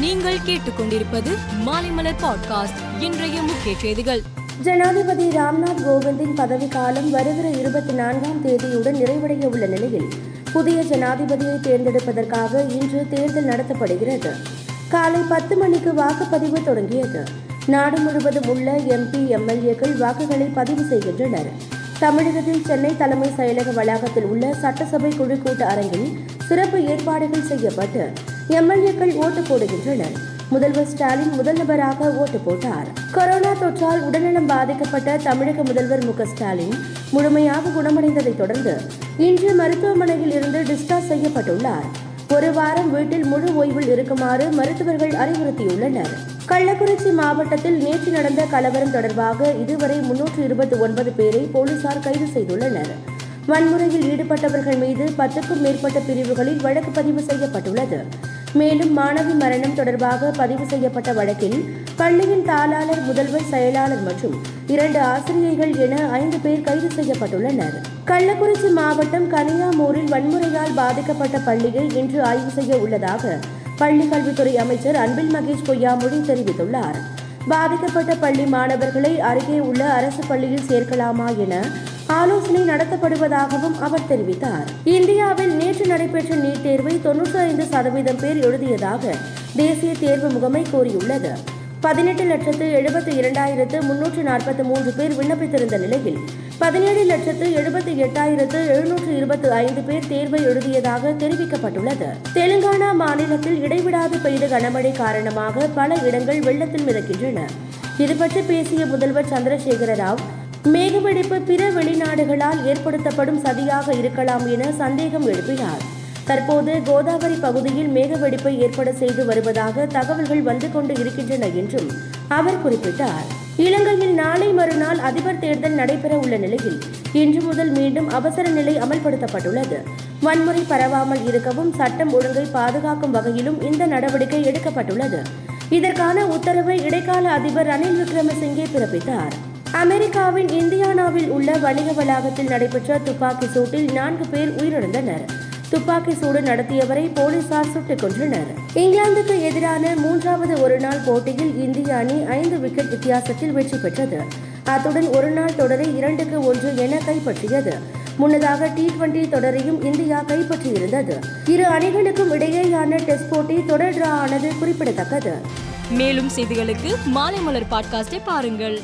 நீங்கள் கேட்டுக்கொண்டிருப்பது மாலைமலர் பாட்காஸ்ட் இன்றைய முக்கிய செய்திகள். ஜனாதிபதி ராம்நாத் கோவிந்தின் பதவிக்காலம் வருகிற இருபத்தி நான்காம் தேதியுடன் நிறைவடைய உள்ள நிலையில் புதிய ஜனாதிபதியை தேர்ந்தெடுப்பதற்காக இன்று தேர்தல் நடத்தப்படுகிறது. காலை பத்து மணிக்கு வாக்குப்பதிவு தொடங்கியது. நாடு முழுவதும் உள்ள எம்பி எம்எல்ஏக்கள் வாக்குகளை பதிவு செய்கின்றனர். தமிழகத்தில் சென்னை தலைமை செயலக வளாகத்தில் உள்ள சட்டசபை குழு கூட்ட அரங்கில் சிறப்பு ஏற்பாடுகள் செய்யப்பட்டு எம்எல்ஏக்கள் ஓட்டு போடுகின்றனர். முதல்வர் ஸ்டாலின் முதல் நபராக ஓட்டு போட்டார். கொரோனா தொற்றால் உடல்நலம் பாதிக்கப்பட்ட தமிழக முதல்வர் மு ஸ்டாலின் முழுமையாக குணமடைந்ததைத் தொடர்ந்து இன்று மருத்துவமனையில் இருந்து டிஸ்சார்ஜ் செய்யப்பட்டுள்ளார். ஒரு வாரம் வீட்டில் முழு ஓய்வில் இருக்குமாறு மருத்துவர்கள் அறிவுறுத்தியுள்ளனர். கள்ளக்குறிச்சி மாவட்டத்தில் நேற்று நடந்த கலவரம் தொடர்பாக இதுவரை முன்னூற்று இருபத்தி ஒன்பது பேரை போலீசார் கைது செய்துள்ளனர். வன்முறையில் ஈடுபட்டவர்கள் மீது பத்துக்கும் மேற்பட்ட பிரிவுகளில் வழக்கு பதிவு செய்யப்பட்டுள்ளது. மேலும் மாணவி மரணம் தொடர்பாக பதிவு செய்யப்பட்ட வழக்கில் பள்ளியின் தாளாளர் முதல்வர் செயலாளர் மற்றும் இரண்டு ஆசிரியைகள் என ஐந்து பேர் கைது செய்யப்பட்டுள்ளனர். கள்ளக்குறிச்சி மாவட்டம் கனியாமூரில் வன்முறையால் பாதிக்கப்பட்ட பள்ளியை இன்று ஆய்வு செய்ய உள்ளதாக பள்ளி கல்வித்துறை அமைச்சர் அன்பில் மகேஷ் பொய்யாமொழி தெரிவித்துள்ளார். பாதிக்கப்பட்ட பள்ளி மாணவர்களை அருகே உள்ள அரசு பள்ளியில் சேர்க்கலாமா என ஆலோசனை நடத்தப்படுவதாகவும் அவர் தெரிவித்தார். இந்தியாவில் நேற்று நடைபெற்ற நீட் தேர்வை தொன்னூற்றி ஐந்து சதவீதம் பேர் எழுதியதாக தேசிய தேர்வு முகமை கூறியுள்ளது. பதினெட்டு லட்சத்து எழுபத்தி இரண்டாயிரத்து முன்னூற்று நாற்பத்தி மூன்று பேர் விண்ணப்பித்திருந்த நிலையில் பதினேழு லட்சத்து எழுபத்தி எட்டாயிரத்து எழுநூற்று இருபத்தி ஐந்து பேர் தேர்வை எழுதியதாக தெரிவிக்கப்பட்டுள்ளது. தெலுங்கானா மாநிலத்தில் இடைவிடாது பெய்த கனமழை காரணமாக பல இடங்கள் வெள்ளத்தில் மிதக்கின்றன. இது பற்றி பேசிய முதல்வர் சந்திரசேகர ராவ் மேகவெடிப்பு பிற வெளிநாடுகளால் ஏற்படுத்தப்படும் சதியாக இருக்கலாம் என சந்தேகம் எழுப்பினார். தற்போது கோதாவரி பகுதியில் மேகவெடிப்பை ஏற்பட செய்து வருவதாக தகவல்கள் வந்து கொண்டு இருக்கின்றன என்றும் அவர் குறிப்பிட்டார். இலங்கையில் நாளை மறுநாள் அதிபர் தேர்தல் நடைபெற உள்ள நிலையில் இன்று முதல் மீண்டும் அவசர நிலை அமல்படுத்தப்பட்டுள்ளது. வன்முறை பரவாமல் இருக்கவும் சட்டம் ஒழுங்கை பாதுகாக்கும் வகையிலும் இந்த நடவடிக்கை எடுக்கப்பட்டுள்ளது. இதற்கான உத்தரவை இடைக்கால அதிபர் ரணில் விக்ரமசிங்கே பிறப்பித்தார். அமெரிக்காவின் இந்தியானாவில் உள்ள வணிக வளாகத்தில் நடைபெற்ற துப்பாக்கி சூட்டில் நான்கு பேர் உயிரிழந்தனர். துப்பாக்கி சூடு நடத்தியவரை போலீசார் சுட்டுக் கொன்றனர். இங்கிலாந்துக்கு எதிரான மூன்றாவது ஒருநாள் போட்டியில் இந்திய அணி ஐந்து விக்கெட் வித்தியாசத்தில் வெற்றி பெற்றது. அத்துடன் ஒருநாள் தொடரை இரண்டுக்கு ஒன்று என கைப்பற்றியது. முன்னதாக டி டுவெண்டி தொடரையும் இந்தியா கைப்பற்றியிருந்தது. இரு அணிகளுக்கும் இடையேயான டெஸ்ட் போட்டி தொடர் டிரா ஆனது குறிப்பிடத்தக்கது. மேலும் செய்திகளுக்கு மாலைமலர் பாட்காஸ்டை பாருங்கள்.